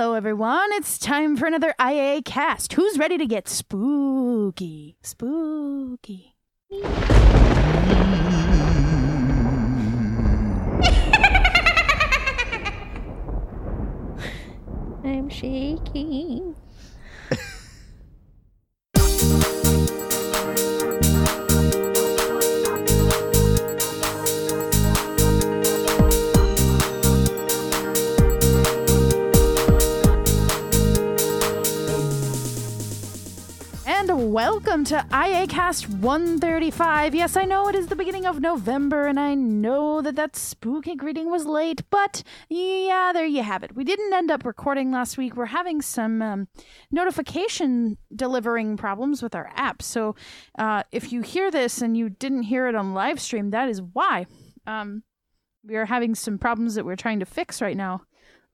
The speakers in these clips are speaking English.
Hello, everyone. It's time for another IA cast. Who's ready to get spooky? Spooky. I'm shaking. Welcome to IAcast 135. Yes, I know it is the beginning of November, and I know that that spooky greeting was late, but yeah, there you have it. We didn't end up recording last week. We're having some um, notification delivering problems with our app. So uh, if you hear this and you didn't hear it on live stream, that is why. Um, we are having some problems that we're trying to fix right now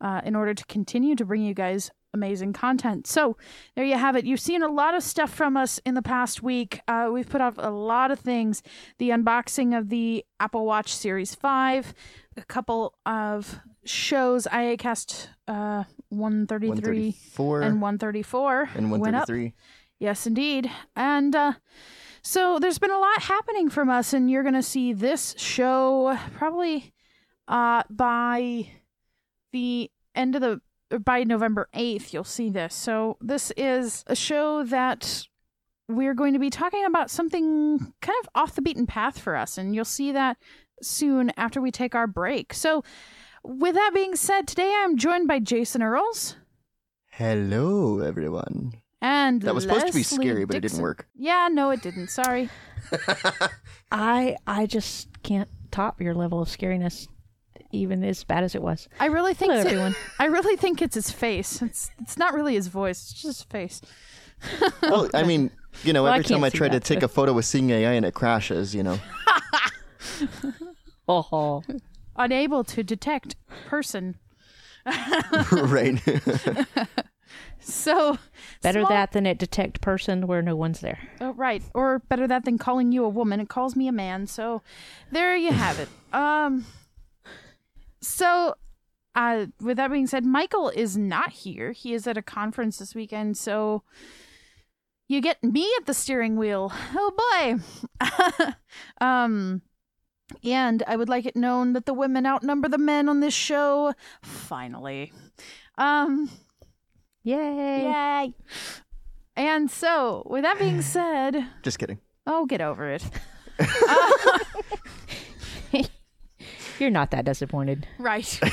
uh, in order to continue to bring you guys amazing content. So there you have it. You've seen a lot of stuff from us in the past week. Uh, we've put up a lot of things. The unboxing of the Apple Watch Series 5, a couple of shows, IACast uh, 133 134 and 134 and 133. Yes, indeed. And uh, so there's been a lot happening from us, and you're going to see this show probably uh, by the end of the by November 8th. You'll see this. So this is a show that we're going to be talking about something kind of off the beaten path for us, and you'll see that soon after we take our break. So. With that being said, today I'm joined by Jason Earls Hello, everyone. and That was supposed to be scary, but it didn't work. Yeah, no, it didn't. Sorry. I I just can't top your level of scariness, even as bad as it was. I really think Hello, it- everyone. I really think it's his face. It's it's not really his voice. It's just his face. Well, I mean, you know, Well, I every time I try to that, take so- a photo with Seeing AI and it crashes, you know. Oh, Unable to detect person. right. So better small- that than it detect person where no one's there. Oh, right. Or better that than calling you a woman. It calls me a man. So there you have it. Um. So, uh, with that being said, Michael is not here. He is at a conference this weekend. So you get me at the steering wheel. Oh boy. um. And I would like it known that the women outnumber the men on this show. Finally. Um. Yay! Yay. And so, with that being said, Just kidding. oh, get over it. You're not that disappointed. Right.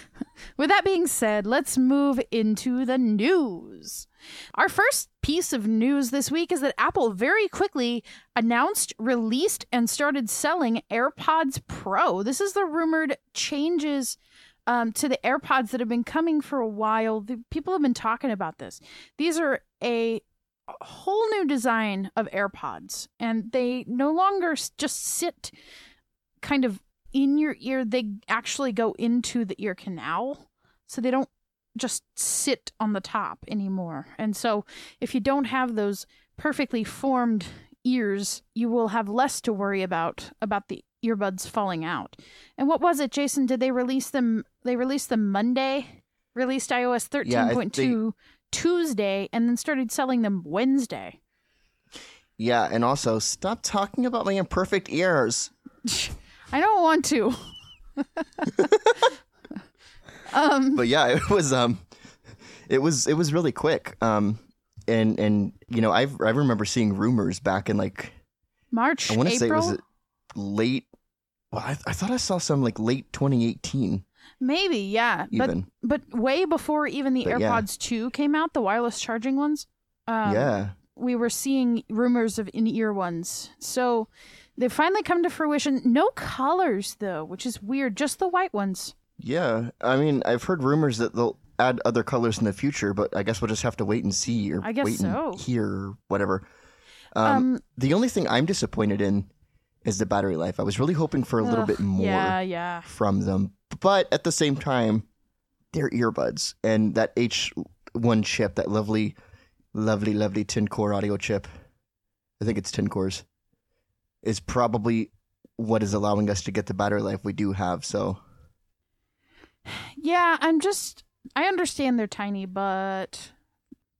with that being said, let's move into the news. Our first piece of news this week is that Apple very quickly announced, released, and started selling AirPods Pro. This is the rumored changes um, to the AirPods that have been coming for a while. The, people have been talking about this. These are a whole new design of AirPods, and they no longer just sit kind of in your ear. They actually go into the ear canal, so they don't just sit on the top anymore. And so, if you don't have those perfectly formed ears, you will have less to worry about about the earbuds falling out. And what was it, Jason? Did they release them? They released them Monday. Released iOS 13.2 Yeah, Tuesday, and then started selling them Wednesday. Yeah, and also, stop talking about my imperfect ears. I don't want to. um. But yeah, it was um it was it was really quick. Um and and you know, I I remember seeing rumors back in like March, I want to say it was late well, I, I thought I saw some like late 2018 maybe, yeah, even. but but way before even the But yeah. AirPods two came out, the wireless charging ones. Um, yeah. we were seeing rumors of in-ear ones. So they finally come to fruition. No colors though, which is weird. Just the white ones. Yeah, I mean, I've heard rumors that they'll add other colors in the future, but I guess we'll just have to wait and see, or I guess wait so. and hear, or whatever. Um, Um, the only thing I'm disappointed in is the battery life. I was really hoping for a little ugh, bit more Yeah, yeah. from them, but at the same time, they're earbuds, and that H1 chip, that lovely, lovely, lovely 10 core audio chip, I think it's 10 cores, is probably what is allowing us to get the battery life we do have. So Yeah, I'm just I understand they're tiny, but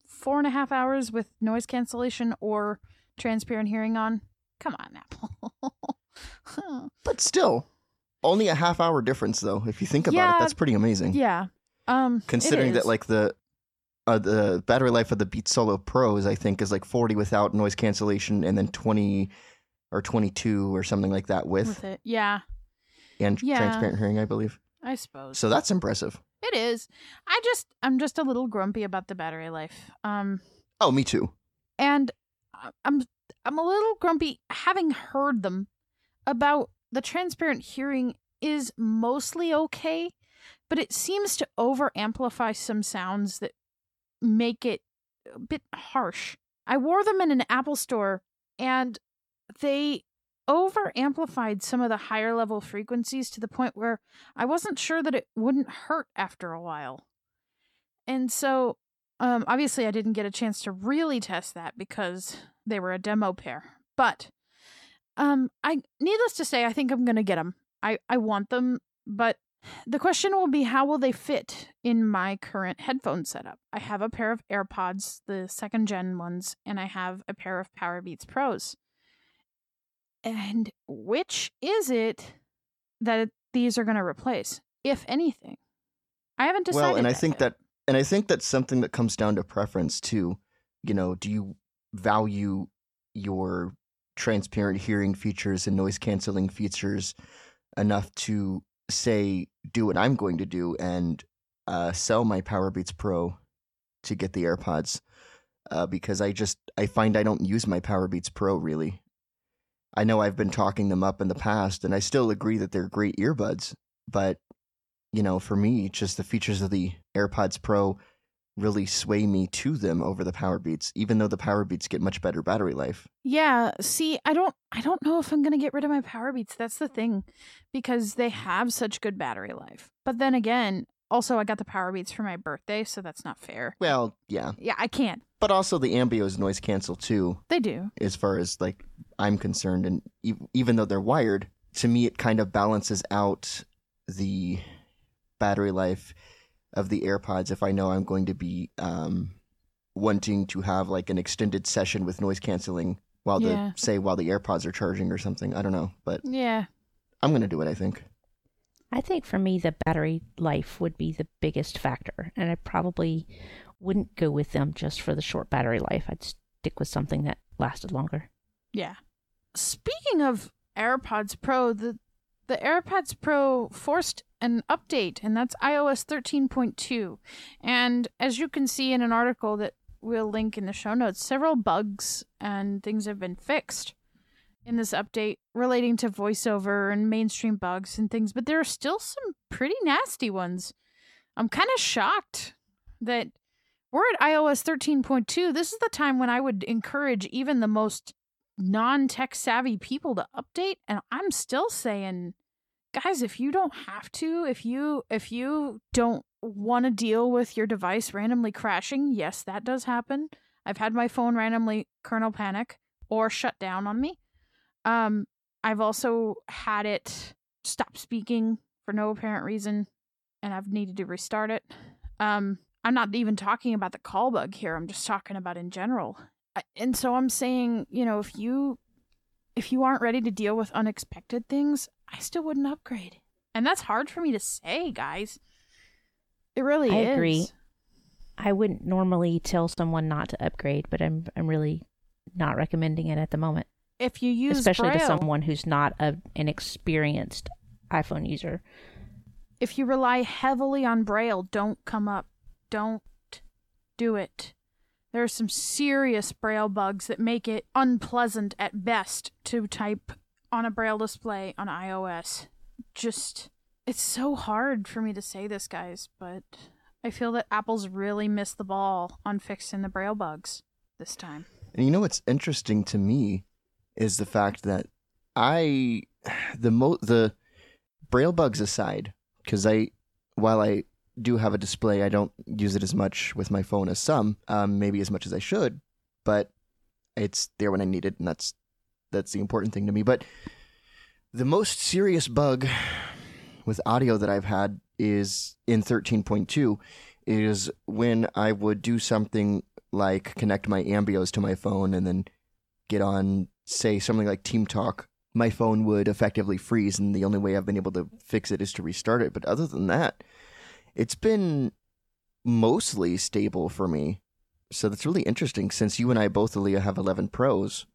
four and a half hours with noise cancellation or transparent hearing on. Come on, Apple. But still, only a half hour difference though. If you think about Yeah. it, that's pretty amazing. yeah. Um. Considering that like the uh, the battery life of the Beat Solo Pros, I think, is like 40 without noise cancellation, and then 20 or 22 or something like that with, with it, yeah. and Yeah. transparent hearing, I believe. I suppose So that's impressive. it is. I just, I'm just a little grumpy about the battery life. Um. Oh, me too. and I'm I'm a little grumpy having heard them about the transparent hearing is mostly okay, but it seems to over amplify some sounds that make it a bit harsh. I wore them in an Apple store and they over amplified some of the higher level frequencies to the point where I wasn't sure that it wouldn't hurt after a while. And so um, obviously, I didn't get a chance to really test that because they were a demo pair. But um, I, needless to say, I think I'm gonna get them. I I want them, but the question will be how will they fit in my current headphone setup? I have a pair of AirPods, the second gen ones, and I have a pair of Powerbeats Pros. And which is it that these are going to replace, if anything? I haven't decided. well, and I think yet. that, and I think that's something that comes down to preference too. You know, do you value your transparent hearing features and noise canceling features enough to say, do what I'm going to do and uh, sell my Powerbeats Pro to get the AirPods? Uh, because I just I find I don't use my Powerbeats Pro really. I know I've been talking them up in the past, and I still agree that they're great earbuds, but you know, for me, just the features of the AirPods Pro really sway me to them over the Power Beats, even though the Power Beats get much better battery life. Yeah, see, I don't I don't know if I'm to get rid of my power beats. That's the thing because they have such good battery life. But then again, also I got the power beats for my birthday, so that's not fair. Well, yeah, Yeah, I can't. but also the AMBEOs noise cancel too, They do. as far as like I'm concerned, and e- even though they're wired, to me it kind of balances out the battery life of the AirPods if I know I'm going to be um, wanting to have like an extended session with noise canceling while Yeah. the say while the AirPods are charging or something. I don't know, but Yeah. I'm gonna do it. I think. I think for me, the battery life would be the biggest factor, and I probably wouldn't go with them just for the short battery life. I'd stick with something that lasted longer. Yeah. Speaking of AirPods Pro, the the AirPods Pro forced an update, and that's iOS 13.2. And as you can see in an article that we'll link in the show notes, several bugs and things have been fixed in this update relating to voiceover and mainstream bugs and things, but there are still some pretty nasty ones. I'm kind of shocked that we're at iOS 13.2. This is the time when I would encourage even the most non tech savvy people to update and I'm still saying guys if you don't have to if you if you don't want to deal with your device randomly crashing yes that does happen I've had my phone randomly kernel panic or shut down on me um I've also had it stop speaking for no apparent reason and I've needed to restart it. Um I'm not even talking about the call bug here I'm just talking about in general. I- and so i'm saying you know if you if you aren't ready to deal with unexpected things i still wouldn't upgrade. And that's hard for me to say guys. It really I is. Agree. I wouldn't normally tell someone not to upgrade, but I'm I'm really not recommending it at the moment, if you use especially to someone who's not a, an experienced iPhone user. if you rely heavily on braille don't come up don't do it. There are some serious braille bugs that make it unpleasant at best to type on a braille display on ios. Just it's so hard for me to say this guys but i feel that apple's really missed the ball on fixing the braille bugs this time. And you know what's interesting to me is the fact that I the mo the braille bugs aside because I while I do have a display I don't use it as much with my phone as some um, maybe as much as I should but it's there when I need it and that's that's the important thing to me. But the most serious bug with audio that I've had is in 13.2 is when I would do something like connect my AMBEOs to my phone and then get on, say, something like Team Talk. My phone would effectively freeze, and the only way I've been able to fix it is to restart it. But other than that, it's been mostly stable for me. So that's really interesting since you and I both, Aleeha, have 11 Pros.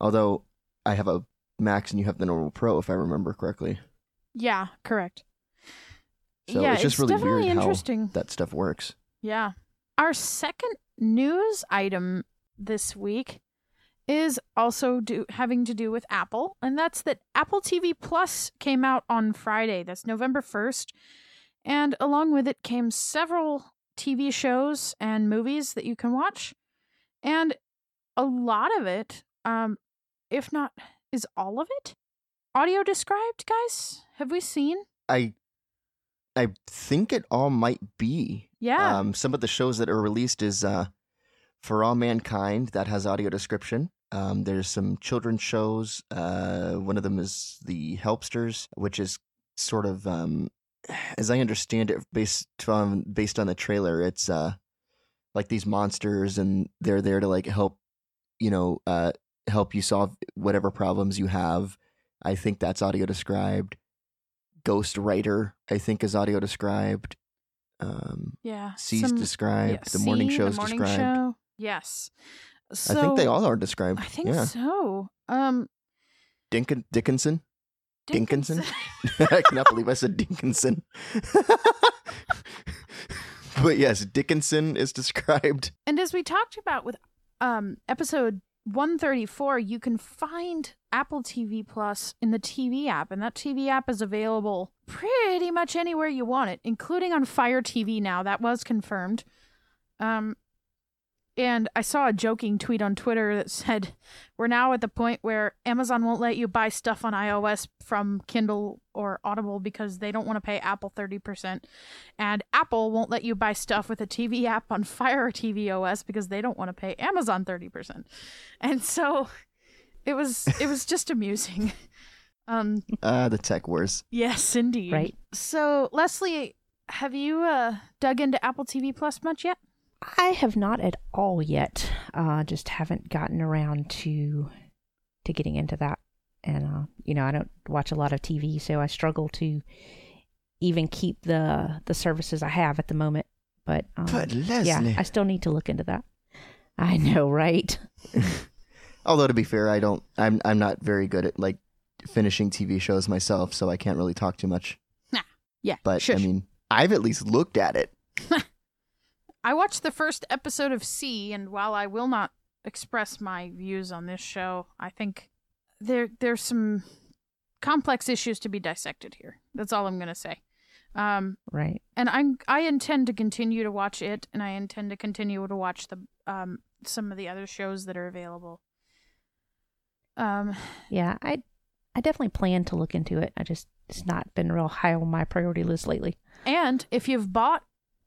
Although I have a Max and you have the normal Pro, if I remember correctly. Yeah, correct. So yeah, it's just really definitely weird how interesting. that stuff works. Yeah. Our second news item this week is also do, having to do with Apple, and that's that Apple TV Plus came out on Friday. That's November 1st. And along with it came several TV shows and movies that you can watch. And a lot of it, um, if not, is all of it audio described, guys? Have we seen? I I think it all might be. Yeah. Um, some of the shows that are released is uh, For All Mankind that has audio description. Um, there's some children's shows. Uh, one of them is The Helpsters, which is sort of, um, as I understand it, based on based on the trailer, it's uh, like these monsters, and they're there to like help, you know, uh, help you solve whatever problems you have. I think that's audio described. Ghost Writer, I think, is audio described. Um, yeah. See's some- described. yeah, the morning show's the morning described. Show. Yes. So, I think they all are described. I think yeah. so. Um, Dinkin- Dickinson. Dinkinson? Dickinson. I cannot believe I said Dinkinson. but yes, Dickinson is described. and as we talked about with um episode 134, you can find Apple TV Plus in the TV app, and that TV app is available pretty much anywhere you want it, including on Fire TV now. That was confirmed. Um, and I saw a joking tweet on Twitter that said, "We're now at the point where Amazon won't let you buy stuff on iOS from Kindle or Audible because they don't want to pay Apple thirty percent, and Apple won't let you buy stuff with a TV app on Fire TV OS because they don't want to pay Amazon thirty percent." And so, it was it was just amusing. Um, Ah, the tech wars. yes, indeed. Right. So, Leslie, have you uh, dug into Apple TV Plus much yet? I have not at all yet. Uh, just haven't gotten around to to getting into that. And uh, you know, I don't watch a lot of TV, so I struggle to even keep the the services I have at the moment. But, um, But Leslie. yeah, I still need to look into that. I know, right? Although to be fair, I don't. I'm I'm not very good at like finishing TV shows myself, so I can't really talk too much. Yeah, But shush. I mean, I've at least looked at it. I watched the first episode of See, and while I will not express my views on this show, I think there there's some complex issues to be dissected here. That's all I'm gonna say. Um, Right. and I'm I intend to continue to watch it, and I intend to continue to watch the um some of the other shows that are available. Um, Yeah, I I definitely plan to look into it. I just it's not been real high on my priority list lately. And if you've bought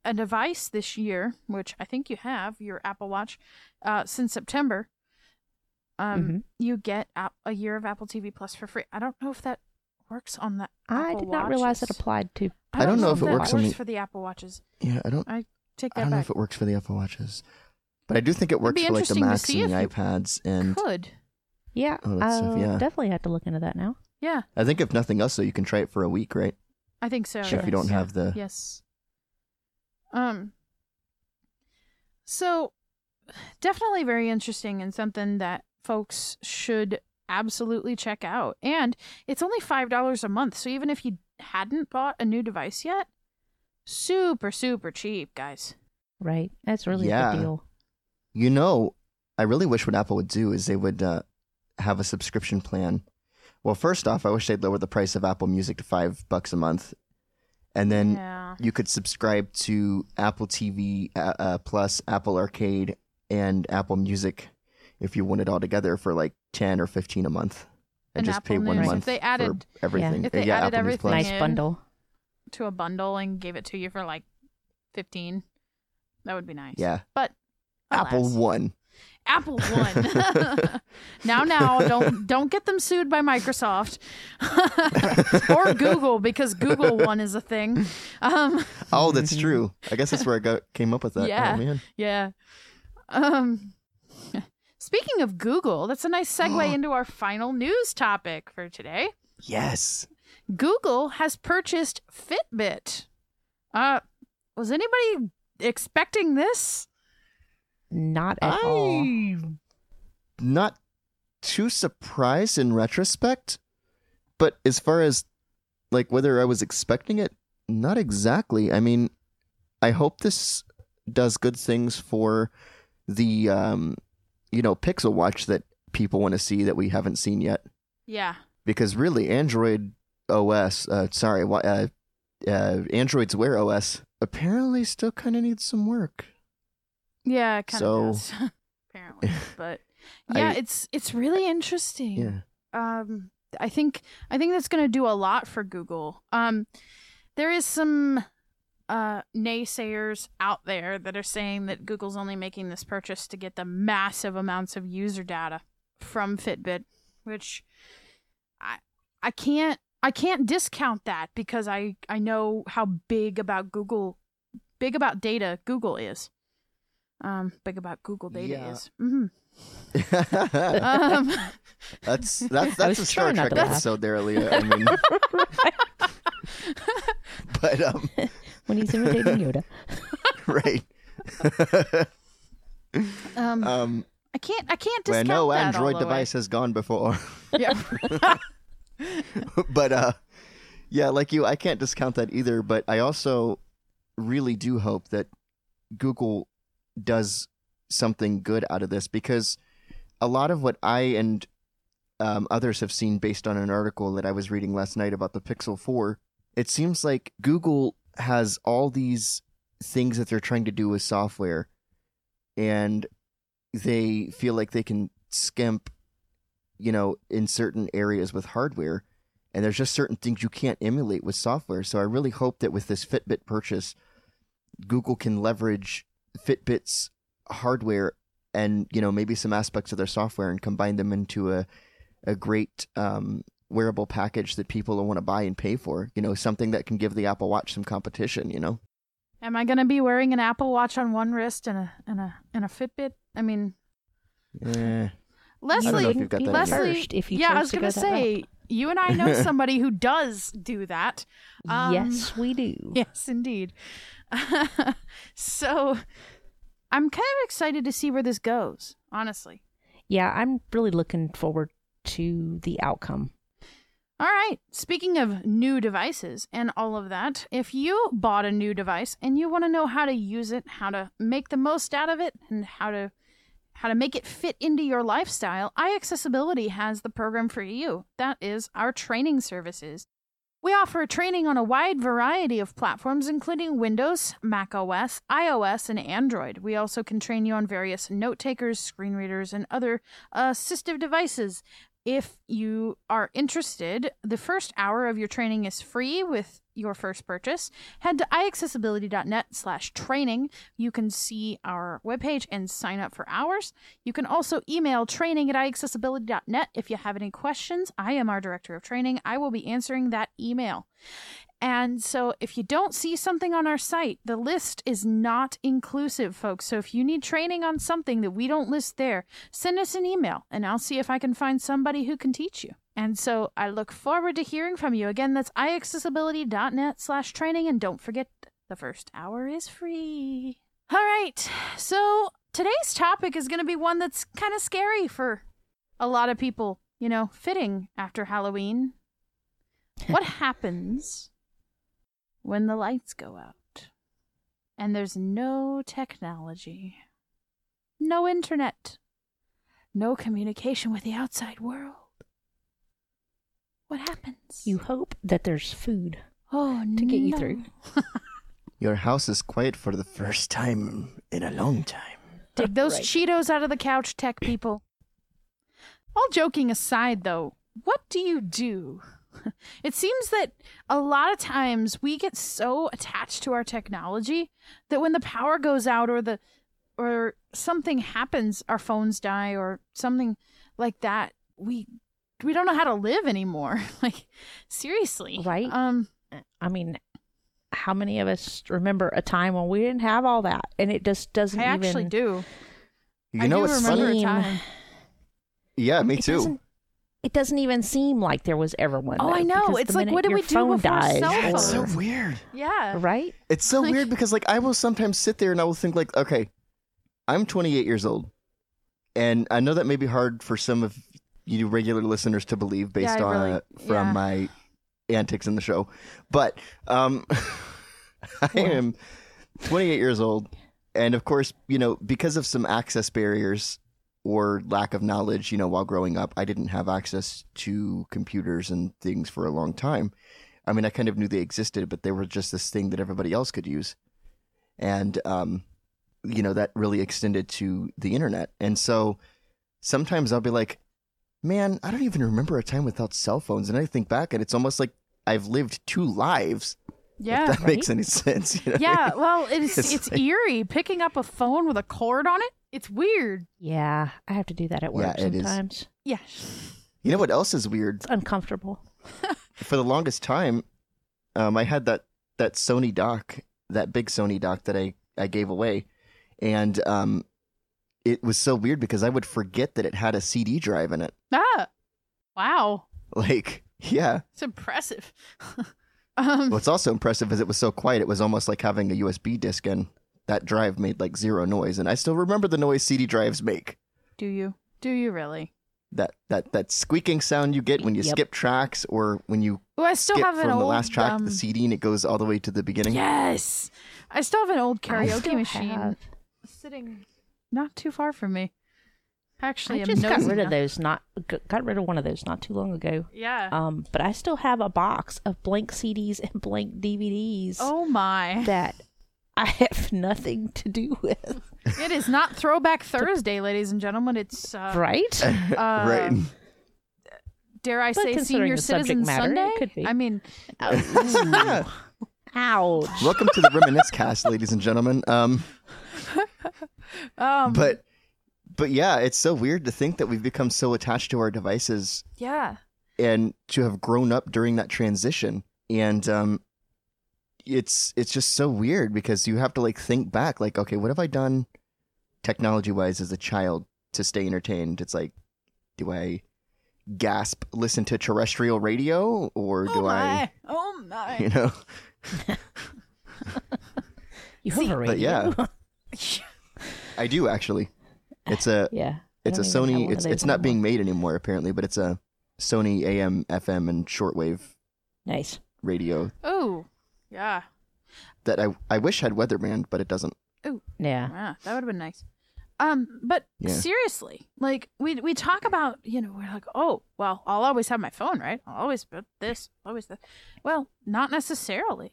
a device this year, which I think you have, your Apple Watch, uh, since September, um, Mhm. you get a year of Apple TV Plus for free. I don't know if that works on the. Apple I Apple did not realize it applied to. I don't know if it that works on the- for the Apple Watches. Yeah, I don't. I take that. I don't know if it works for the Apple Watches, but I do think it works for like the Macs and the iPads, and Could Yeah, Oh, that's I'll yeah. definitely have to look into that now. yeah, I think if nothing else, though, you can try it for a week, right? I think so. If you don't yes. have the Yes. Um. So, definitely very interesting and something that folks should absolutely check out. And it's only five dollars a month, so even if you hadn't bought a new device yet, super super cheap, guys. Right, that's really a Yeah. good deal. You know, I really wish what Apple would do is they would uh, have a subscription plan. Well, first off, I wish they'd lower the price of Apple Music to five bucks a month, and then yeah. you could subscribe to Apple TV uh, uh, Plus, Apple Arcade, and Apple Music if you want it all together for like ten or fifteen a month, and, And just Apple pay one month If they added- for everything. If they yeah, added Apple everything Nice bundle. To a bundle and gave it to you for like fifteen, that would be nice. Yeah, But Apple. One. Apple won. now, now, don't don't get them sued by Microsoft or Google because Google one is a thing. Um, Oh, that's true. I guess that's where I got came up with that. Yeah. Oh yeah. Um, speaking of Google, that's a nice segue into our final news topic for today. Yes. Google has purchased Fitbit. Uh, was anybody expecting this? Not at all. I'm not too surprised in retrospect, but as far as like whether I was expecting it, not exactly. I mean, I hope this does good things for the um, you know, Pixel Watch that people want to see that we haven't seen yet. Yeah. Because really, Android OS, uh, sorry, uh, uh, Android's Wear OS apparently still kind of needs some work. Yeah, kind So- of does. Apparently. But yeah, I- it's it's really interesting. Yeah. um i think i think that's going to do a lot for google um there is some uh naysayers out there that are saying that google's only making this purchase to get the massive amounts of user data from fitbit which i i can't i can't discount that because i i know how big about google big about data google is um big about google data Yeah. is hmm um That's that's I that's was a Star trying not Trek to laugh. episode there, Leah. I mean, but um, when he's imitating Yoda. right. um um, I can't. I can't where discount no that Android all the way. device has gone before. Yeah. but uh, yeah, like you, I can't discount that either. But I also really do hope that Google does something good out of this because a lot of what I and um, others have seen based on an article that I was reading last night about the Pixel 4, it seems like Google has all these things that they're trying to do with software and they feel like they can skimp, you know, in certain areas with hardware. And there's just certain things you can't emulate with software. So I really hope that with this Fitbit purchase, Google can leverage Fitbit's hardware and you know maybe some aspects of their software and combine them into a a great um, wearable package that people will want to buy and pay for. You know, something that can give the Apple Watch some competition. You know, Am I going to be wearing an Apple Watch on one wrist and a and a and a Fitbit? I mean, Eh, Leslie. know if you've got that in Leslie. if you yeah, I was gonna go that route. say you and I know somebody who does do that. Um, yes, we do. Yes, indeed. so, I'm kind of excited to see where this goes. Honestly. Yeah, I'm really looking forward to the outcome. All right. Speaking of new devices and all of that, if you bought a new device and you want to know how to use it, how to make the most out of it, and how to how to make it fit into your lifestyle, iAccessibility has the program for you. That is our training services. We offer training on a wide variety of platforms, including Windows, Mac OS, iOS, and Android. We also can train you on various note takers, screen readers, and other uh, assistive devices. If you are interested, the first hour of your training is free with your first purchase. Head to iaccessibility.net slash training. You can see our webpage and sign up for hours. You can also email training at iaccessibility.net if you have any questions. I am our director of training. I will be answering that email. And so if you don't see something on our site, the list is not inclusive, folks. So if you need training on something that we don't list there, send us an email and I'll see if I can find somebody who can teach you. And so I look forward to hearing from you. Again, that's iaccessibility.net slash training. And don't forget, the first hour is free. All right. So today's topic is going to be one that's kind of scary for a lot of people, you know, fitting after Halloween. What happens when the lights go out and there's no technology, no internet, no communication with the outside world? What happens? You hope that there's food. oh, to get you through. your house is quiet for the first time in a long time. Dig those Right. Cheetos out of the couch, tech people. All joking aside, though, what do you do? It seems that a lot of times we get so attached to our technology that when the power goes out or the or something happens, our phones die or something like that, we we don't know how to live anymore. like seriously. Right. Um I mean, how many of us remember a time when we didn't have all that, and it just doesn't I even actually do. You I know do what's remember funny? a seem- time. Yeah, me it too. Doesn't, it doesn't even seem like there was ever one. Oh, though, I know. It's like, what did your we do phone before dies, cell or- It's so weird. Yeah. right? It's so Like- weird because like I will sometimes sit there and I will think like, okay, I'm 28 years old, and I know that may be hard for some of you regular listeners to believe based Yeah, on really- uh, from yeah. my antics in the show, but um, I am 28 years old, and of course, you know, because of some access barriers or lack of knowledge, you know, while growing up, I didn't have access to computers and things for a long time. I mean, I kind of knew they existed, but they were just this thing that everybody else could use. And, um, you know, that really extended to the internet. And so sometimes I'll be like, man, I don't even remember a time without cell phones. And I think back and it's almost like I've lived two lives. Yeah. if that right? makes any sense. You know? Yeah, well, it's It's it's, like- eerie picking up a phone with a cord on it. It's weird. Yeah, I have to do that at work Yeah, it is. sometimes. Yeah. You know what else is weird? It's uncomfortable. for the longest time, um, I had that that Sony dock, that big Sony dock that I I gave away, and um, it was so weird because I would forget that it had a CD drive in it. Ah. Wow. Like, yeah. It's impressive. um What's also impressive is it was so quiet; it was almost like having a USB disc in. That drive made like zero noise, and I still remember the noise CD drives make. do you? Do you really? That that that squeaking sound you get when you Yep. skip tracks, or when you Well, I still skip have an from old the last track to um, the CD and it goes all the way to the beginning. Yes. I still have an old karaoke machine have- sitting not too far from me. Actually, I I'm just got nosy rid of those. Not got rid of one of those not too long ago. Yeah. Um, but I still have a box of blank CDs and blank DVDs oh my. that I have nothing to do with. it is not Throwback Thursday, ladies and gentlemen. It's uh, right? uh, right. dare I But say Senior the Citizen matter, Sunday? could be. I mean, Ouch. Welcome to the Reminisce Cast, ladies and gentlemen. Um, um but but yeah, it's so weird to think that we've become so attached to our devices yeah. and to have grown up during that transition. And um, it's it's just so weird because you have to like think back, like, okay, what have I done technology wise as a child to stay entertained? It's like, do I gasp, listen to terrestrial radio, or oh do oh my. I, Oh my. you know? You See- have a radio. But yeah, I do actually. It's a yeah. It's a don't even have Sony. It's it's not being made anymore apparently, but it's a Sony AM, FM, and shortwave nice. radio oh. Yeah. that I I wish had weatherband, but it doesn't. Yeah. Yeah, that would have been nice. Um, but Yeah. seriously, like we we talk about, you know, we're like, oh, well, I'll always have my phone, right? I'll always put this, always that. Well, not necessarily.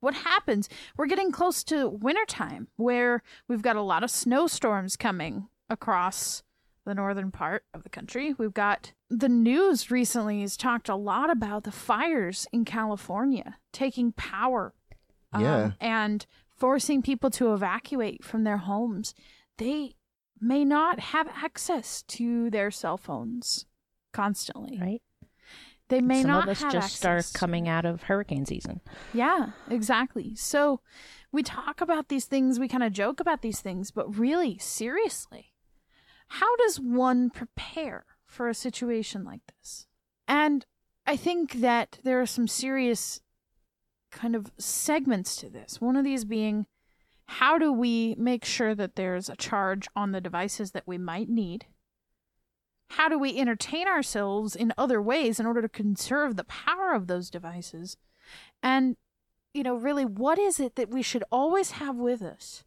What happens? We're getting close to wintertime, where we've got a lot of snowstorms coming across the northern part of the country. We've got the news recently has talked a lot about the fires in California taking power um, Yeah. and forcing people to evacuate from their homes, they may not have access to their cell phones constantly. Right. They may Some not of us have just are access. coming out of hurricane season. Yeah, exactly. So we talk about these things, we kind of joke about these things, but really, seriously, how does one prepare for a situation like this? And I think that there are some serious kind of segments to this. One of these being how do we make sure that there's a charge on the devices that we might need? How do we entertain ourselves in other ways in order to conserve the power of those devices? And, you know, really, what is it that we should always have with us?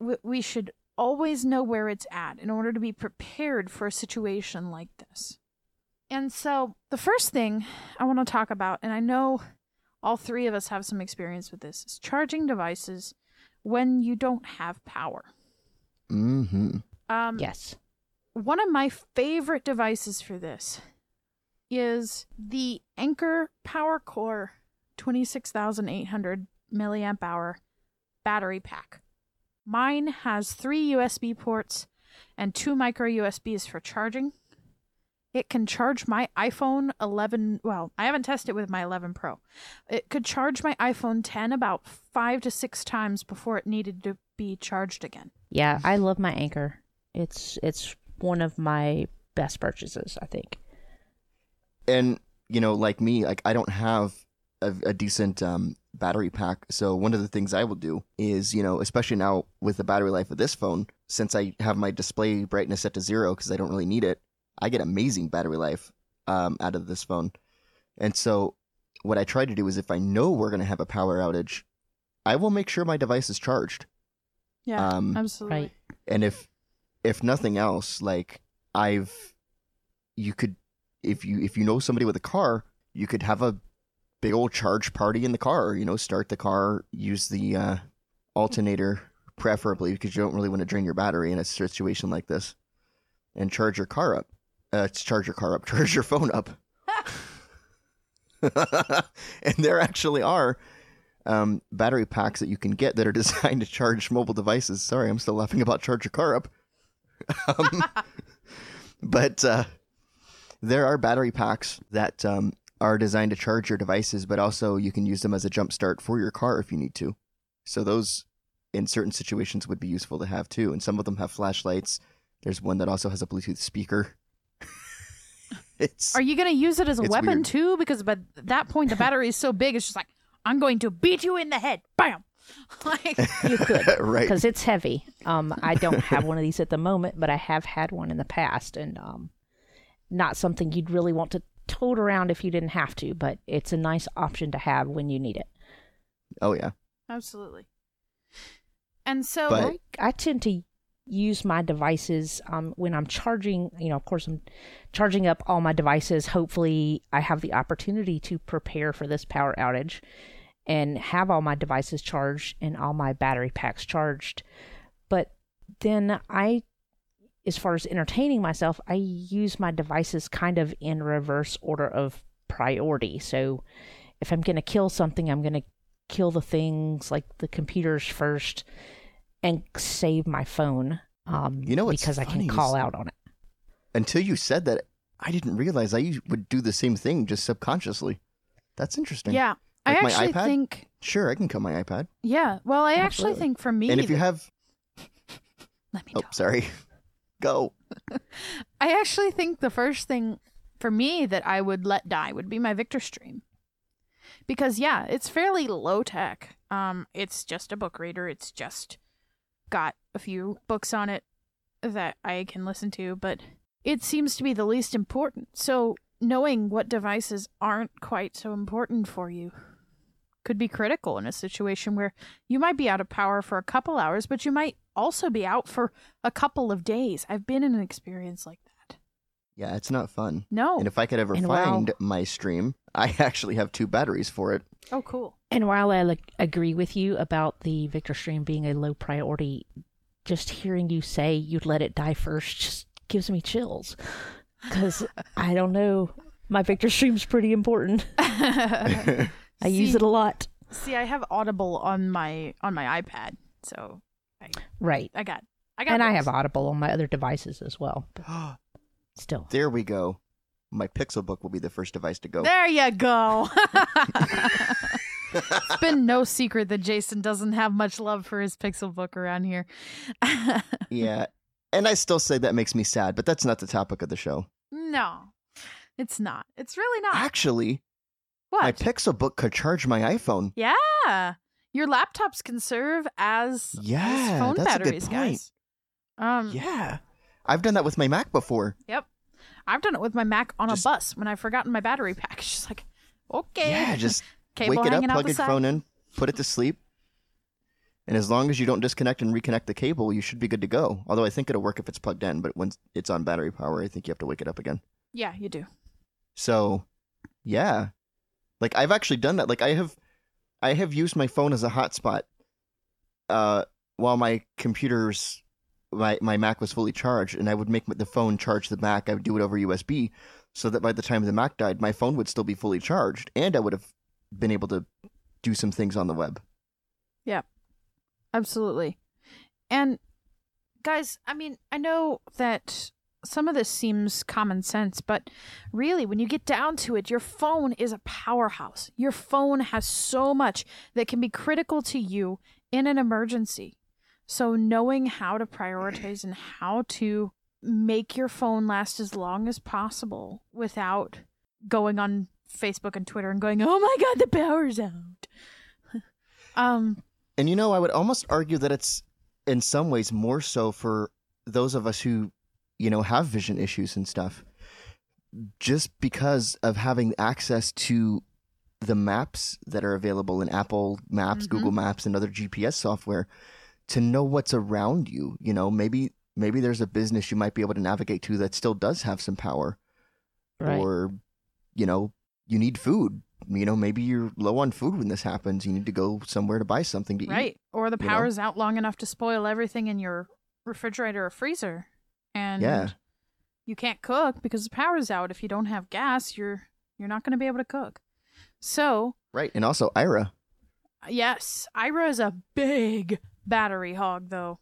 We- should always know where it's at in order to be prepared for a situation like this. And so, the first thing I want to talk about, and I know all three of us have some experience with this, is charging devices when you don't have power. Mm-hmm. Um, Yes. one of my favorite devices for this is the Anchor Power Core 26800 milliamp hour battery pack. Mine has three USB ports and two micro USBs for charging. It can charge my iPhone 11. Well, I haven't tested it with my 11 Pro. It could charge my iPhone 10 about five to six times before it needed to be charged again. Yeah, I love my Anker. It's it's one of my best purchases, I think. and you know like me like i don't have a, a decent um, battery pack so one of the things i will do is you know especially now with the battery life of this phone since i have my display brightness set to zero because i don't really need it i get amazing battery life um, out of this phone and so what i try to do is if i know we're going to have a power outage i will make sure my device is charged Yeah, Um, absolutely. Right. and if if nothing else like i've you could if you if you know somebody with a car you could have a big old charge party in the car you know start the car use the uh, alternator preferably because you don't really want to drain your battery in a situation like this and charge your car up uh, charge your car up charge your phone up and there actually are um, battery packs that you can get that are designed to charge mobile devices. Sorry, I'm still laughing about charge your car up. um, but uh, there are battery packs that um, are designed to charge your devices, but also you can use them as a jump start for your car if you need to. So those, in certain situations, would be useful to have too. And some of them have flashlights. There's one that also has a Bluetooth speaker. it's Are you going to use it as a weapon weird. too? Because by that point, the battery is so big, it's just like, I'm going to beat you in the head. Bam! like, You could. right. because it's heavy. Um, I don't have one of these at the moment, but I have had one in the past, and um, not something you'd really want to tote around if you didn't have to. But it's a nice option to have when you need it. Oh yeah. absolutely. And so, But- I, I tend to use my devices um, when I'm charging. You know, of course, I'm charging up all my devices. Hopefully, I have the opportunity to prepare for this power outage and have all my devices charged and all my battery packs charged. But then I, as far as entertaining myself, I use my devices kind of in reverse order of priority. So if I'm going to kill something, I'm going to kill the things like the computers first and save my phone. Um, You know because I can call out on it. Until you said that, I didn't realize I would do the same thing just subconsciously. That's interesting. yeah, I Like my actually iPad? think, Sure, I can cut my iPad. yeah, well, I actually think for me, And if you have, let me oh, talk. sorry, go. I actually think the first thing for me that I would let die would be my Victor Stream. Because yeah, it's fairly low tech. Um it's just a book reader. It's just got a few books on it that I can listen to, but it seems to be the least important. So knowing what devices aren't quite so important for you could be critical in a situation where you might be out of power for a couple hours, but you might also be out for a couple of days. I've been in an experience like that. Yeah, it's not fun. No. And if I could ever And while- find my stream, I actually have two batteries for it. oh, cool. And while I like, agree with you about the Victor Stream being a low priority, just hearing you say you'd let it die first just gives me chills. Because I don't know, my Victor Stream's pretty important. I use it a lot. See, I have Audible on my on my iPad, so Right. I got I got. And I have Audible on my other devices as well. Still. there we go. My Pixel book will be the first device to go. There you go. it's been no secret that Jason doesn't have much love for his Pixel book around here. yeah. And I still say that makes me sad, but that's not the topic of the show. no, it's not. It's really not. Actually, what? my Pixel book could charge my iPhone. yeah, your laptops can serve as, as Yeah, phone that's a good batteries, point. guys. Um, Yeah. I've done that with my Mac before. Yep. I've done it with my Mac on Just- a bus when I've forgotten my battery pack. Just like, okay. Yeah, just Cable wake it up, plug your phone in, put it to sleep. And as long as you don't disconnect and reconnect the cable, you should be good to go. Although I think it'll work if it's plugged in, but when it's on battery power, I think you have to wake it up again. Yeah, you do. So, yeah. Like I've actually done that. Like I have I have used my phone as a hotspot uh while my computer's my my Mac was fully charged and I would make the phone charge the Mac. I would do it over USB so that by the time the Mac died, my phone would still be fully charged and I would have been able to do some things on the web. Yeah. Absolutely. And guys, I mean, I know that some of this seems common sense, but really, when you get down to it, your phone is a powerhouse. Your phone has so much that can be critical to you in an emergency. So, knowing how to prioritize and how to make your phone last as long as possible without going on Facebook and Twitter and going, "Oh my god, the power's out." um, And you know, I would almost argue that it's in some ways more so for those of us who, you know, have vision issues and stuff, just because of having access to the maps that are available in Apple Maps, Mhm. Google Maps, and other GPS software to know what's around you. You know, maybe maybe there's a business you might be able to navigate to that still does have some power, Right. or you know, you need food. You know, maybe you're low on food when this happens. You need to go somewhere to buy something to eat. right, or the you know? power's out long enough to spoil everything in your refrigerator or freezer, and Yeah. you can't cook because the power's out. If you don't have gas, you're you're not going to be able to cook. So Right. And also Aira. Yes, Aira is a big battery hog, though.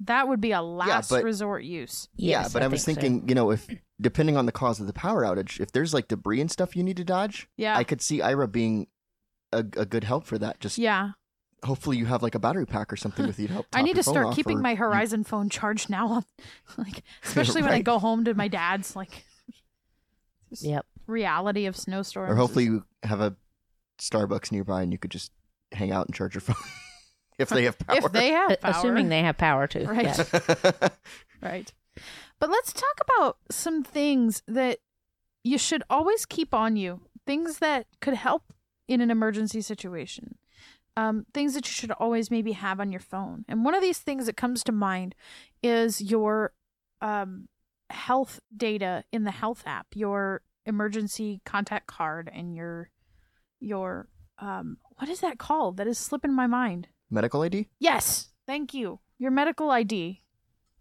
That would be a last but- resort use. yeah, Yes, but I, was think so. thinking, you know, if depending on the cause of the power outage, if there's like debris and stuff you need to dodge, Yeah, I could see Aira being a, a good help for that. Just yeah. Hopefully you have like a battery pack or something with you to help. I need your to start keeping or my you- Verizon phone charged now. like, especially when I go home to my dad's. Like, Yep. reality of snowstorms. or hopefully you have a Starbucks nearby and you could just hang out and charge your phone if they have power. if they have power. Assuming they have power too, Right. Yes. Right. But let's talk about some things that you should always keep on you. Things that could help in an emergency situation. Um, things that you should always maybe have on your phone. And one of these things that comes to mind is your um, health data in the health app, your emergency contact card, and your your um, what is that called? That is slipping my mind. Medical ID? Yes, thank you. Your medical ID.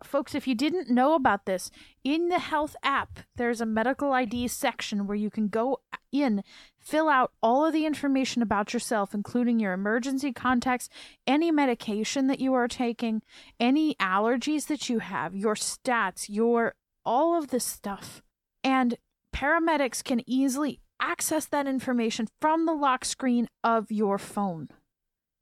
Folks, if you didn't know about this, in the health app, there's a medical ID section where you can go in, fill out all of the information about yourself, including your emergency contacts, any medication that you are taking, any allergies that you have, your stats, your all of this stuff. And paramedics can easily access that information from the lock screen of your phone.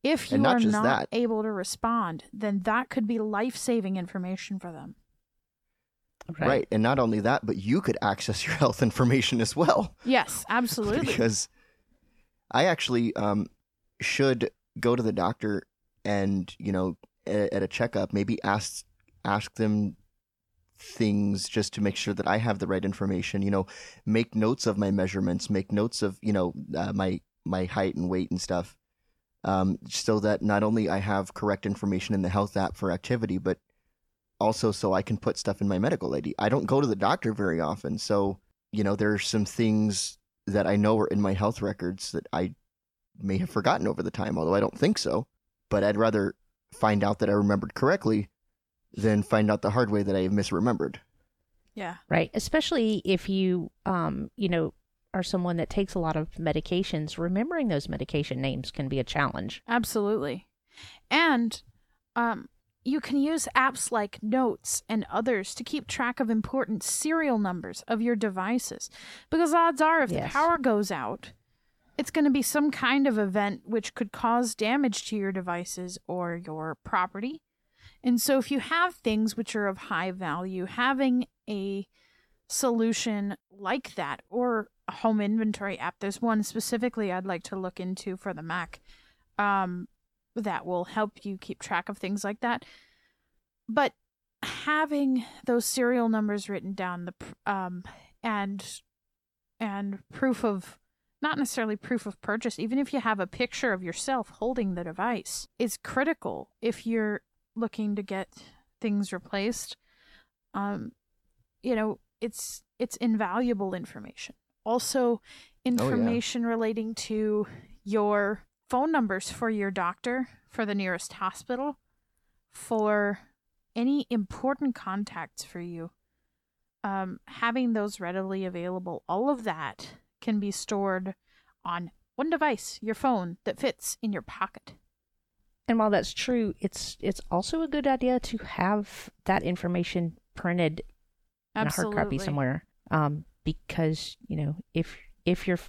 If you not are not that. able to respond, then that could be life saving information for them. Right. And not only that, but you could access your health information as well. Yes, absolutely. because I actually um, should go to the doctor and you know at, at a checkup maybe ask ask them things just to make sure that I have the right information. You know, make notes of my measurements, make notes of you know uh, my my height and weight and stuff, um, so that not only I have correct information in the health app for activity, but also so I can put stuff in my medical ID. I don't go to the doctor very often, so you know there are some things that I know are in my health records that I may have forgotten over the time, although I don't think so. But I'd rather find out that I remembered correctly than find out the hard way that I have misremembered. yeah. Right. Especially if you, um, you know, are someone that takes a lot of medications, remembering those medication names can be a challenge. Absolutely. And um, you can use apps like Notes and others to keep track of important serial numbers of your devices. Because odds are, if the power goes out, it's going to be some kind of event which could cause damage to your devices or your property. And so, if you have things which are of high value, having a solution like that or a home inventory app, there's one specifically I'd like to look into for the Mac um, that will help you keep track of things like that. But having those serial numbers written down, the um, and and proof of not necessarily proof of purchase, even if you have a picture of yourself holding the device, is critical if you're looking to get things replaced. Um, you know, it's it's invaluable information. Also, information relating to your phone numbers for your doctor, for the nearest hospital, for any important contacts for you. Um, having those readily available, all of that can be stored on one device, your phone, that fits in your pocket. And while that's true, it's it's also a good idea to have that information printed in a hard copy somewhere. Um, because you know if if your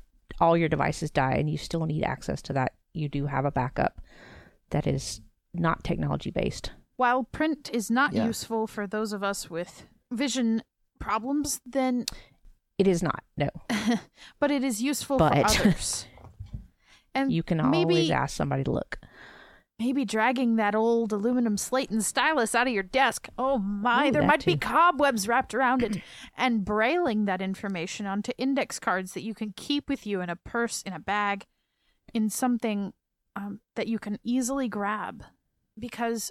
all your devices die and you still need access to that, you do have a backup that is not technology based. While print is not Yeah. useful for those of us with vision problems, then It is not. No, but it is useful But- for others. And you can maybe always ask somebody to look. maybe dragging that old aluminum slate and stylus out of your desk. Oh my, Ooh, there that might be cobwebs wrapped around it. and brailing that information onto index cards that you can keep with you in a purse, in a bag, in something um, that you can easily grab. Because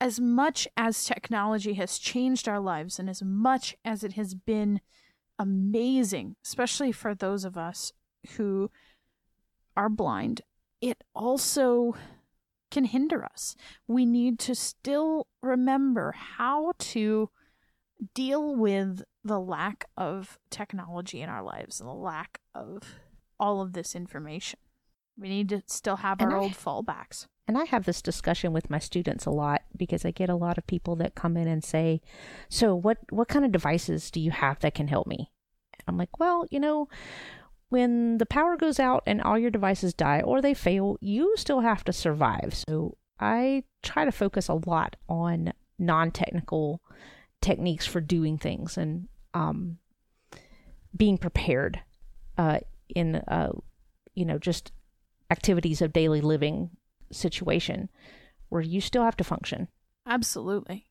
as much as technology has changed our lives and as much as it has been amazing, especially for those of us who are blind, it also can hinder us. We need to still remember how to deal with the lack of technology in our lives and the lack of all of this information. We need to still have And our I- old fallbacks. And I have this discussion with my students a lot because I get a lot of people that come in and say, "So what what kind of devices do you have that can help me?" I'm like, "Well, you know, when the power goes out and all your devices die or they fail, you still have to survive." So I try to focus a lot on non-technical techniques for doing things and um, being prepared uh, in uh, you know just activities of daily living situation where you still have to function. Absolutely.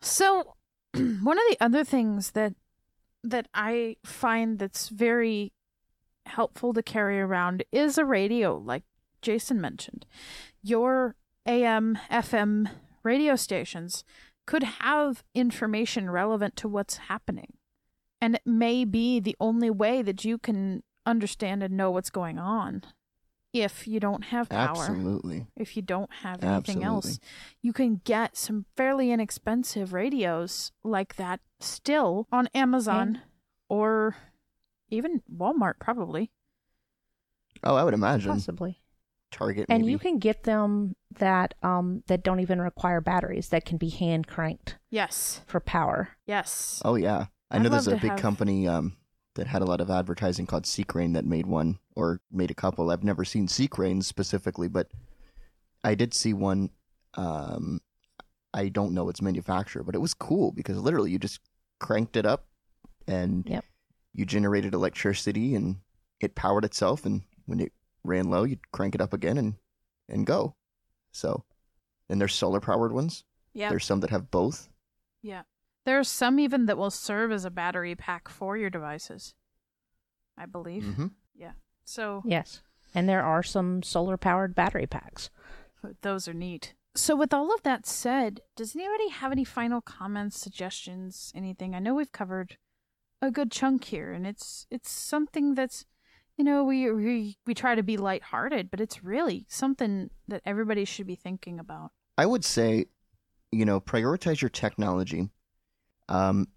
So, one of the other things that that I find that's very helpful to carry around is a radio, like Jason mentioned. Your AM, FM radio stations could have information relevant to what's happening. And it may be the only way that you can understand and know what's going on if you don't have power Absolutely. if you don't have anything else. Absolutely. You can get some fairly inexpensive radios like that still on Amazon or even Walmart, probably. Oh, I would imagine Possibly. Target. And you can get them that um that don't even require batteries that can be hand cranked Yes. for power. Yes. Oh yeah, I I'd know there's a big have- company um, that had a lot of advertising called C. Crane that made one or made a couple. I've never seen C. Cranes specifically, but I did see one. Um, I don't know its manufacturer, but it was cool because literally you just cranked it up and yep. you generated electricity and it powered itself. And when it ran low, you'd crank it up again and, and go. So, and there's solar powered ones. Yeah. There's some that have both. Yeah. There's some even that will serve as a battery pack for your devices. I believe. hmm So Yes. And there are some solar powered battery packs. Those are neat. So, with all of that said, does anybody have any final comments, suggestions, anything? I know we've covered a good chunk here, and it's it's something that's, you know, we we we try to be lighthearted, but it's really something that everybody should be thinking about. I would say, you know, prioritize your technology. Um,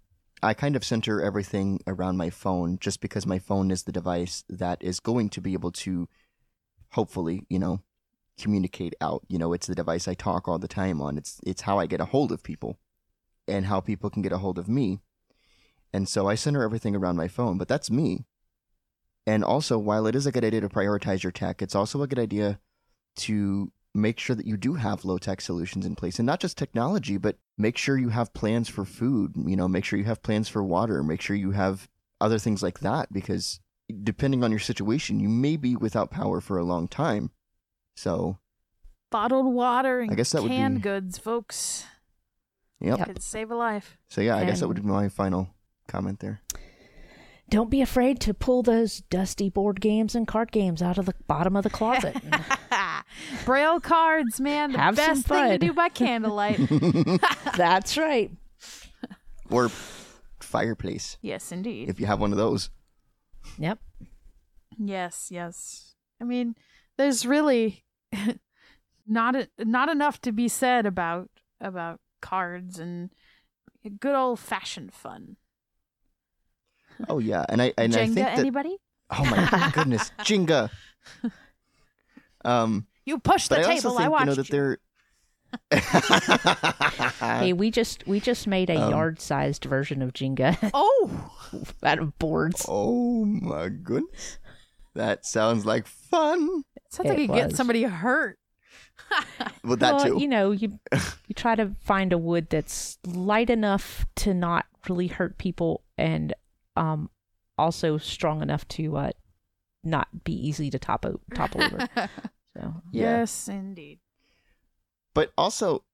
I kind of center everything around my phone just because my phone is the device that is going to be able to, hopefully, you know, communicate out. You know, it's the device I talk all the time on. It's it's how I get a hold of people, and how people can get a hold of me. And so I center everything around my phone, but that's me. And also, while it is a good idea to prioritize your tech, it's also a good idea to make sure that you do have low tech solutions in place and not just technology, but make sure you have plans for food, you know, make sure you have plans for water, make sure you have other things like that because depending on your situation, you may be without power for a long time. So, Bottled water and I guess that would canned be- goods, folks, yep. Yep. could save a life. So yeah, I guess that would be my final comment there. Don't be afraid to pull those dusty board games and card games out of the bottom of the closet. Braille cards, man, the Have some best thing to fun. do by candlelight. That's right. or fireplace yes, indeed. if you have one of those. Yep. Yes, yes. I mean, there's really not a, not enough to be said about about cards and good old fashioned fun. Oh yeah, and I and I think that anybody? Oh my goodness, Jenga. Um, You pushed the But I table. also think I watched you know that they're. hey, we just we just made a Um, yard-sized version of Jenga Oh, out of boards. oh my goodness, that sounds like fun. It sounds like It you get somebody hurt. Well, that well, too. you know, you you try to find a wood that's light enough to not really hurt people, and um, also strong enough to uh, not be easy to top, topple topple over. So Yeah. Yes, indeed. but also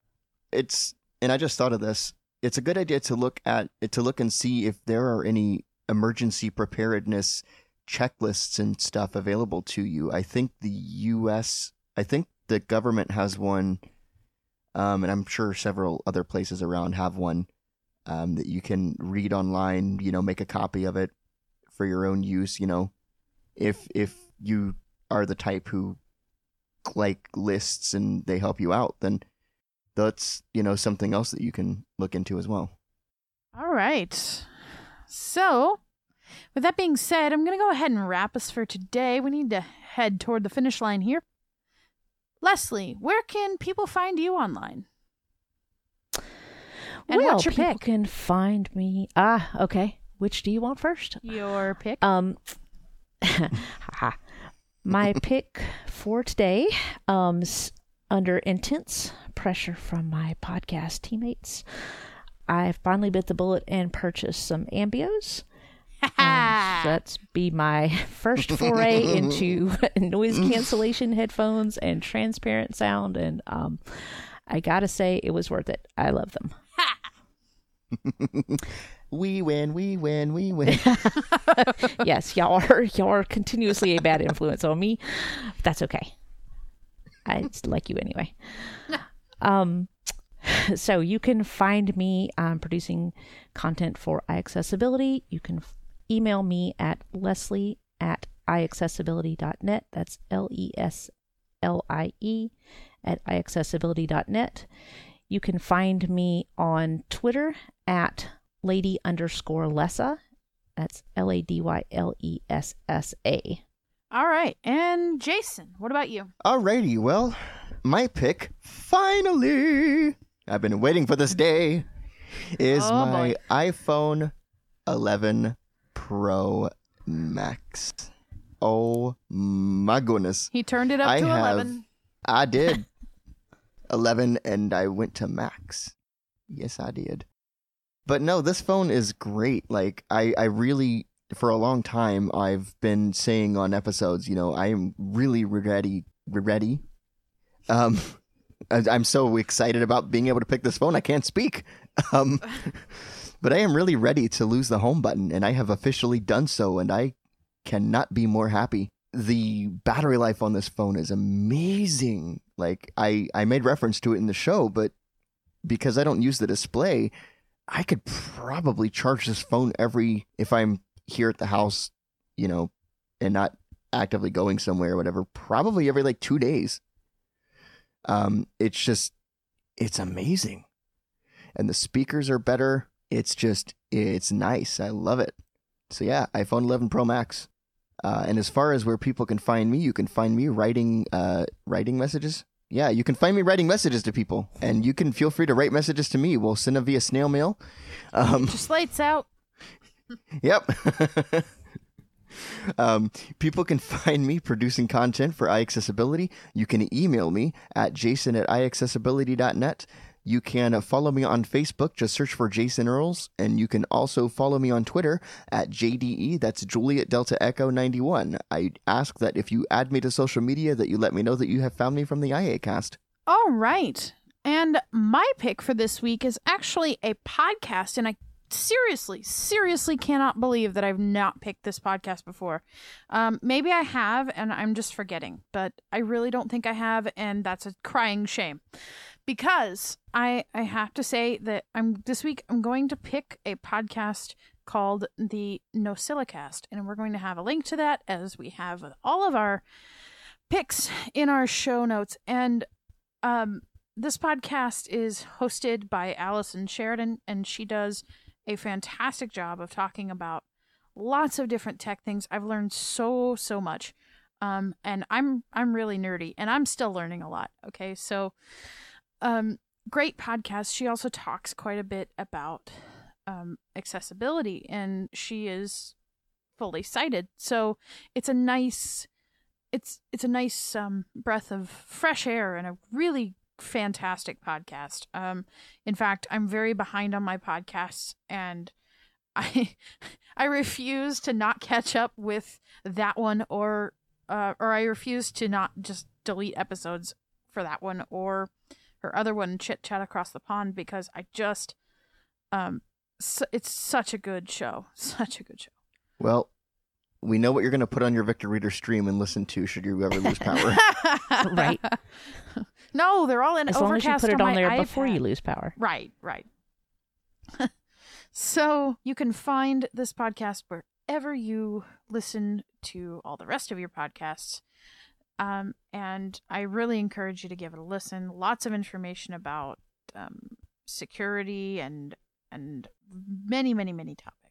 it's and i just thought of this it's a good idea to look at to look and see if there are any emergency preparedness checklists and stuff available to you i think the us i think the government has one um, and i'm sure several other places around have one um, that you can read online you know make a copy of it for your own use you know if if you are the type who like lists and they help you out then that's you know something else that you can look into as well All right. So, with that being said, I'm going to go ahead and wrap us for today. We need to head toward the finish line here. Leslie, where can people find you online? And well, what's your people pick? can find me. Ah, okay. Which do you want first? Your pick. Um, my pick for today, um, under intense pressure from my podcast teammates, I finally bit the bullet and purchased some AMBEOs. Um, so that's be my first foray into noise cancellation headphones and transparent sound, and um, I gotta say it was worth it. I love them. We win we win we win yes, y'all are y'all are continuously a bad influence on me. That's okay. I like you anyway. Um, so you can find me um, producing content for iAccessibility. You can f- email me at Leslie at iAccessibility.net. That's L E S L I E at iAccessibility.net. You can find me on Twitter at lady underscore Lessa. That's L A D Y L E S S A. All right. And Jason, what about you? alrighty well my pick finally i've been waiting for this day is Oh, my boy. iphone 11 pro max oh my goodness He turned it up I to have- 11. I did. 11 and I went to max. Yes, I did. But no, this phone is great. Like I I really for a long time I've been saying on episodes, you know, I am really ready ready. Um I- I'm so excited about being able to pick this phone. I can't speak. Um but I am really ready to lose the home button and I have officially done so and I cannot be more happy the battery life on this phone is amazing. Like I I made reference to it in the show, but because I don't use the display, I could probably charge this phone every if I'm here at the house, you know, and not actively going somewhere or whatever, probably every like 2 days. Um it's just it's amazing. And the speakers are better. It's just it's nice. I love it. So yeah, iPhone 11 Pro Max. Uh, and as far as where people can find me, you can find me writing uh, writing messages. Yeah, you can find me writing messages to people, and you can feel free to write messages to me. We'll send them via snail mail. Um, Just lights out. Yep. um, people can find me producing content for iAccessibility. You can email me at jason at iAccessibility.net. You can follow me on Facebook. Just search for Jason Earls. And you can also follow me on Twitter at JDE. That's Juliet Delta Echo 91. I ask that if you add me to social media, that you let me know that you have found me from the IAcast. All right. And my pick for this week is actually a podcast. And I seriously, seriously cannot believe that I've not picked this podcast before. Um, maybe I have, and I'm just forgetting, but I really don't think I have. And that's a crying shame. Because I, I have to say that I'm this week I'm going to pick a podcast called the NosillaCast, and we're going to have a link to that as we have all of our picks in our show notes. And um, this podcast is hosted by Allison Sheridan, and she does a fantastic job of talking about lots of different tech things. I've learned so, so much. Um, and I'm I'm really nerdy, and I'm still learning a lot. Okay, so, um, great podcast. She also talks quite a bit about um, accessibility, and she is fully sighted. So it's a nice, it's it's a nice um, breath of fresh air and a really fantastic podcast. Um, in fact, I'm very behind on my podcasts, and I I refuse to not catch up with that one, or uh, or I refuse to not just delete episodes for that one or her other one, Chit Chat Across the Pond, because I just um, it's such a good show, such a good show. Well, we know what you're going to put on your Victor Reader stream and listen to should you ever lose power. Right. No, they're all in As long as you put it on, on my there before you lose power. Right, right. so you can find this podcast wherever you listen to all the rest of your podcasts. Um, and I really encourage you to give it a listen. Lots of information about um, security and and many, many, many topics.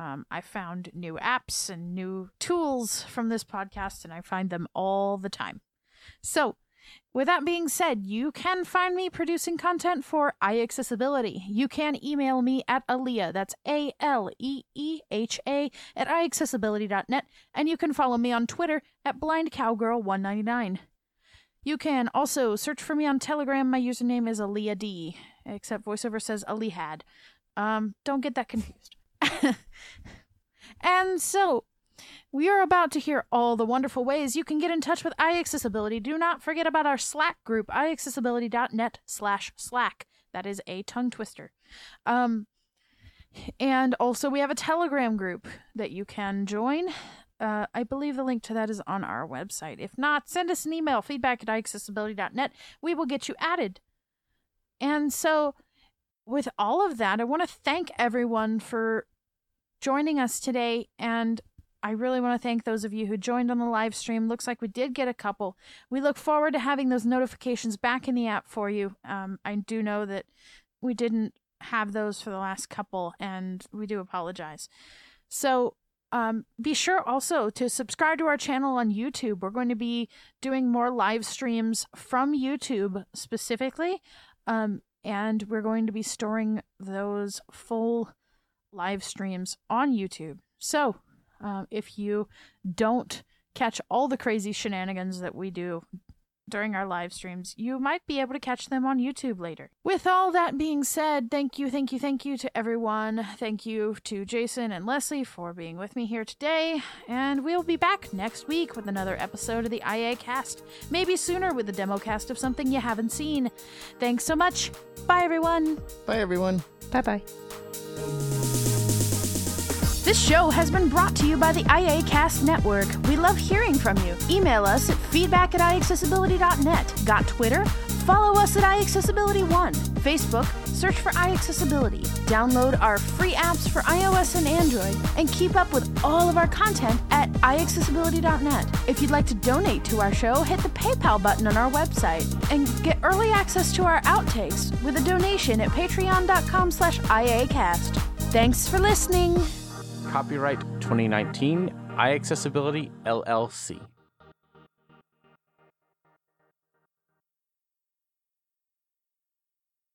Um, I found new apps and new tools from this podcast, and I find them all the time. So, with that being said, you can find me producing content for iAccessibility. You can email me at Aleeha, that's A L E E H A, at iAccessibility.net, and you can follow me on Twitter at BlindCowgirl199. You can also search for me on Telegram. My username is Aleeha D, except VoiceOver says Alihad. Um, don't get that confused. and so, we are about to hear all the wonderful ways you can get in touch with iAccessibility. Do not forget about our Slack group, iAccessibility.net slash Slack. That is a tongue twister. Um, and also, we have a Telegram group that you can join. Uh, I believe the link to that is on our website. If not, send us an email, feedback at iAccessibility.net. We will get you added. And so, with all of that, I want to thank everyone for joining us today. And I really want to thank those of you who joined on the live stream. Looks like we did get a couple. We look forward to having those notifications back in the app for you. Um, I do know that we didn't have those for the last couple, and we do apologize. So, um, be sure also to subscribe to our channel on YouTube. We're going to be doing more live streams from YouTube specifically, um, and we're going to be storing those full live streams on YouTube. So, um, if you don't catch all the crazy shenanigans that we do during our live streams, you might be able to catch them on YouTube later. With all that being said, thank you, thank you, thank you to everyone. Thank you to Jason and Leslie for being with me here today. And we'll be back next week with another episode of the IA cast. Maybe sooner with the demo cast of something you haven't seen. Thanks so much. Bye, everyone. Bye, everyone. Bye bye. This show has been brought to you by the IACast Network. We love hearing from you. Email us at feedback at iAccessibility.net. Got Twitter? Follow us at iAccessibility1. Facebook, search for iAccessibility. Download our free apps for iOS and Android. And keep up with all of our content at iAccessibility.net. If you'd like to donate to our show, hit the PayPal button on our website. And get early access to our outtakes with a donation at patreon.com slash IACast. Thanks for listening. Copyright 2019 iAccessibility LLC.